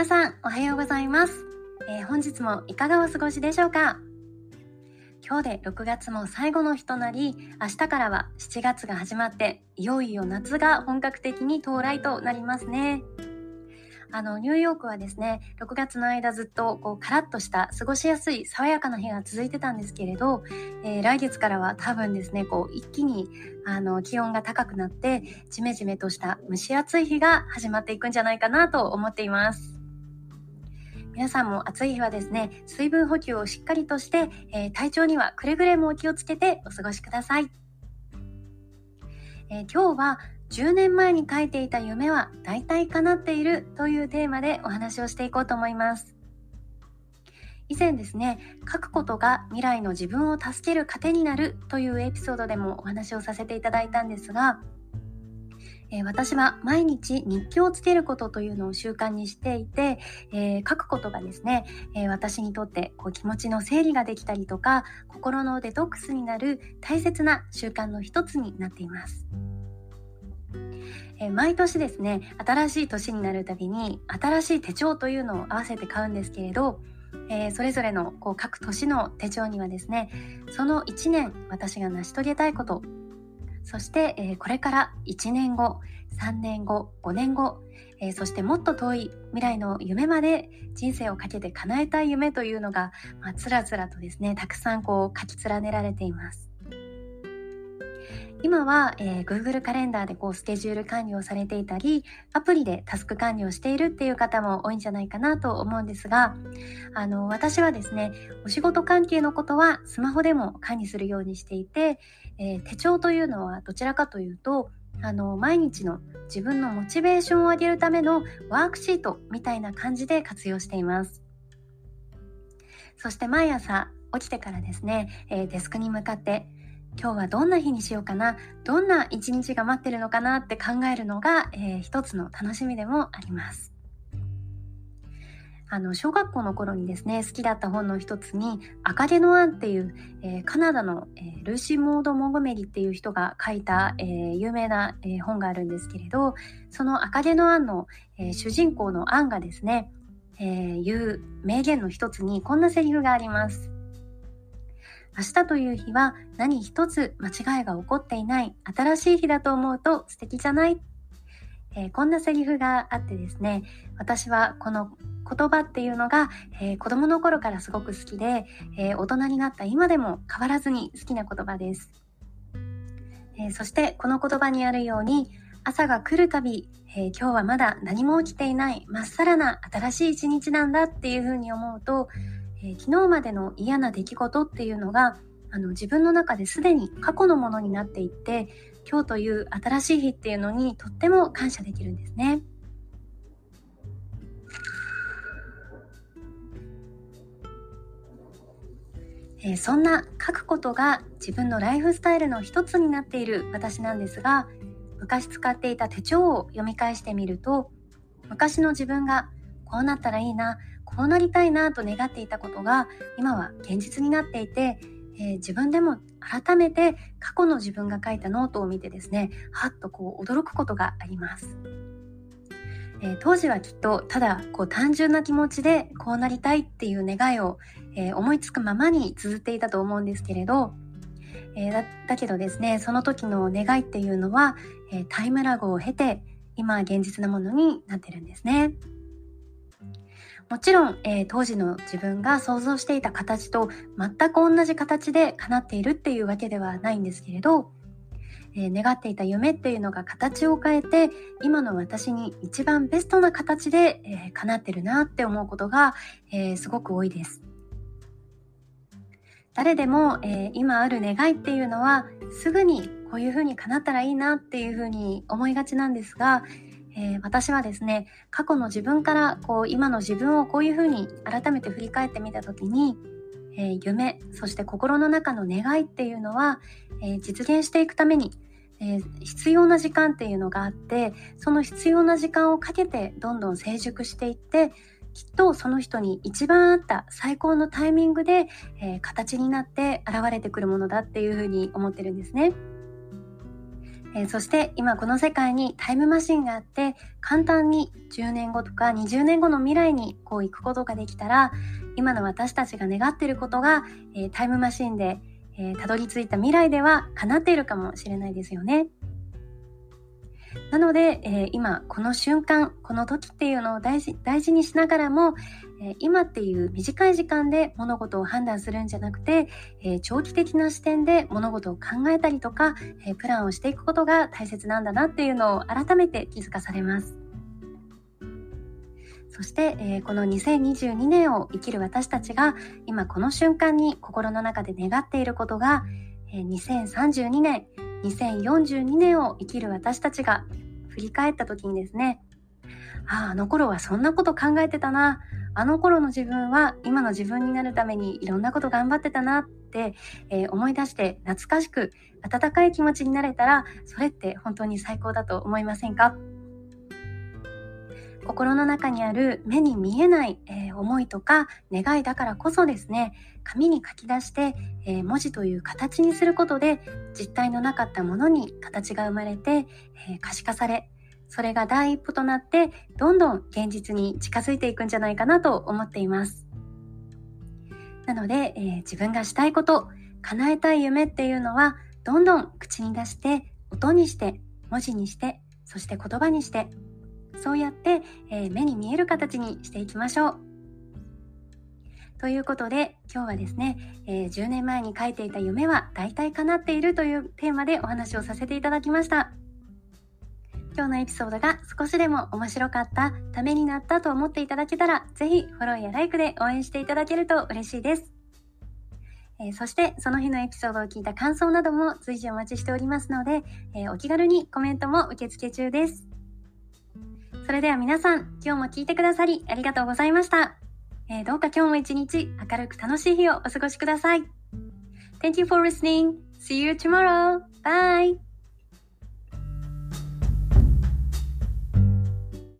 皆さんおはようございます。えー、本日もいかがお過ごしでしょうか？今日で6月も最後の日となり明日からは7月が始まっていよいよ夏が本格的に到来となりますね。あのニューヨークはですね6月の間ずっとこうカラッとした過ごしやすい爽やかな日が続いてたんですけれど、えー、来月からは多分ですねこう一気にあの気温が高くなってジメジメとした蒸し暑い日が始まっていくんじゃないかなと思っています。皆さんも暑い日はですね、水分補給をしっかりとして、えー、体調にはくれぐれもお気をつけてお過ごしください。えー、今日は10年前に書いていた夢は大体叶っているというテーマでお話をしていこうと思います。以前ですね、書くことが未来の自分を助ける糧になるというエピソードでもお話をさせていただいたんですが、え、私は毎日日記をつけることというのを習慣にしていて、えー、書くことがですね、えー、私にとってこう気持ちの整理ができたりとか心のデトックスになる大切な習慣の一つになっています。え毎年ですね新しい年になるたびに新しい手帳というのを合わせて買うんですけれどえー、それぞれのこう各年の手帳にはですねその1年私が成し遂げたいことそして、えー、これから1年後3年後5年後、えー、そしてもっと遠い未来の夢まで人生をかけて叶えたい夢というのが、まあ、つらつらとですねたくさんこう書き連ねられています。今は、えー、Google カレンダーでこうスケジュール管理をされていたりアプリでタスク管理をしているっていう方も多いんじゃないかなと思うんですがあの私はですねお仕事関係のことはスマホでも管理するようにしていて、えー、手帳というのはどちらかというとあの毎日の自分のモチベーションを上げるためのワークシートみたいな感じで活用しています。そして毎朝起きてからですね、えー、デスクに向かって今日はどんな日にしようかなどんな一日が待ってるのかなって考えるのが、えー、一つの楽しみでもありますあの小学校の頃にですね好きだった本の一つに「赤毛のアン」っていう、えー、カナダの、えー、ルーシー・モード・モゴメリっていう人が書いた、えー、有名な、え本があるんですけれどその「赤毛のアンの」え主人公のアンがですね、え言う名言の一つにこんなセリフがあります。明日という日は何一つ間違いが起こっていない新しい日だと思うと素敵じゃない。えー、こんなセリフがあってですね私はこの言葉っていうのが、えー、子供の頃からすごく好きで、えー、大人になった今でも変わらずに好きな言葉です、え、そしてこの言葉にあるように朝が来るたび、え今日はまだ何も起きていないまっさらな新しい一日なんだっていうふうに思うと、え昨日までの嫌な出来事っていうのがあの自分の中ですでに過去のものになっていって今日という新しい日っていうのにとっても感謝できるんですね。えー、そんな書くことが自分のライフスタイルの一つになっている私なんですが昔使っていた手帳を読み返してみると昔の自分がこうなったらいいなこうなりたいなと願っていたことが今は現実になっていてえー、自分でも改めて過去の自分が書いたノートを見てですねはっとこう驚くことがあります。えー、当時はきっとただこう単純な気持ちでこうなりたいっていう願いを、えー、思いつくままに綴っていたと思うんですけれど、えー、だだけどですねその時の願いっていうのは、えタイムラグを経て今現実のものになってるんですね。もちろん、えー、当時の自分が想像していた形と全く同じ形で叶っているっていうわけではないんですけれど、えー、願っていた夢っていうのが形を変えて今の私に一番ベストな形で、えー、叶ってるなって思うことが、えー、すごく多いです。誰でも、えー、今ある願いっていうのはすぐにこういうふうに叶ったらいいなっていうふうに思いがちなんですが、えー、私はですね過去の自分からこう今の自分をこういうふうに改めて振り返ってみた時に、えー、夢そして心の中の願いっていうのは、えー、実現していくために、え必要な時間っていうのがあってその必要な時間をかけてどんどん成熟していってきっとその人に一番合った最高のタイミングで、え形になって現れてくるものだっていうふうに思ってるんですね。えー、そして今この世界にタイムマシンがあって簡単に10年後とか20年後の未来にこう行くことができたら今の私たちが願っていることが、えー、タイムマシンで、えー、たどり着いた未来では叶っているかもしれないですよね。なので、えー、今この瞬間この時っていうのを大事大事にしながらも、えー、今っていう短い時間で物事を判断するんじゃなくて、えー、長期的な視点で物事を考えたりとか、えプランをしていくことが大切なんだなっていうのを改めて気づかされます。そして、えこの2022年を生きる私たちが今この瞬間に心の中で願っていることが、え2032年2042年を生きる私たちが振り返った時にですねあああの頃はそんなこと考えてたな。あの頃の自分は今の自分になるためにいろんなこと頑張ってたなって、えー、思い出して懐かしく温かい気持ちになれたらそれって本当に最高だと思いませんか？心の中にある目に見えない、えー、思いとか願いだからこそですね紙に書き出して、えー、文字という形にすることで実体のなかったものに形が生まれて、えー、可視化されそれが第一歩となってどんどん現実に近づいていくんじゃないかなと思っています。なので、え自分がしたいこと叶えたい夢っていうのはどんどん口に出して音にして文字にしてそして言葉にしてそうやって、えー、目に見える形にしていきましょう。ということで今日はですね、えー、10年前に書いていた夢は大体叶っているというテーマでお話をさせていただきました。今日のエピソードが少しでも面白かった、ためになったと思っていただけたら、ぜひフォローやライクで応援していただけると嬉しいです。えー、そしてその日のエピソードを聞いた感想なども随時お待ちしておりますので、えー、お気軽にコメントも受付中です。それでは皆さん、今日も聞いてくださりありがとうございました。えー、どうか今日も一日明るく楽しい日をお過ごしください。Thank you for listening. See you tomorrow. Bye.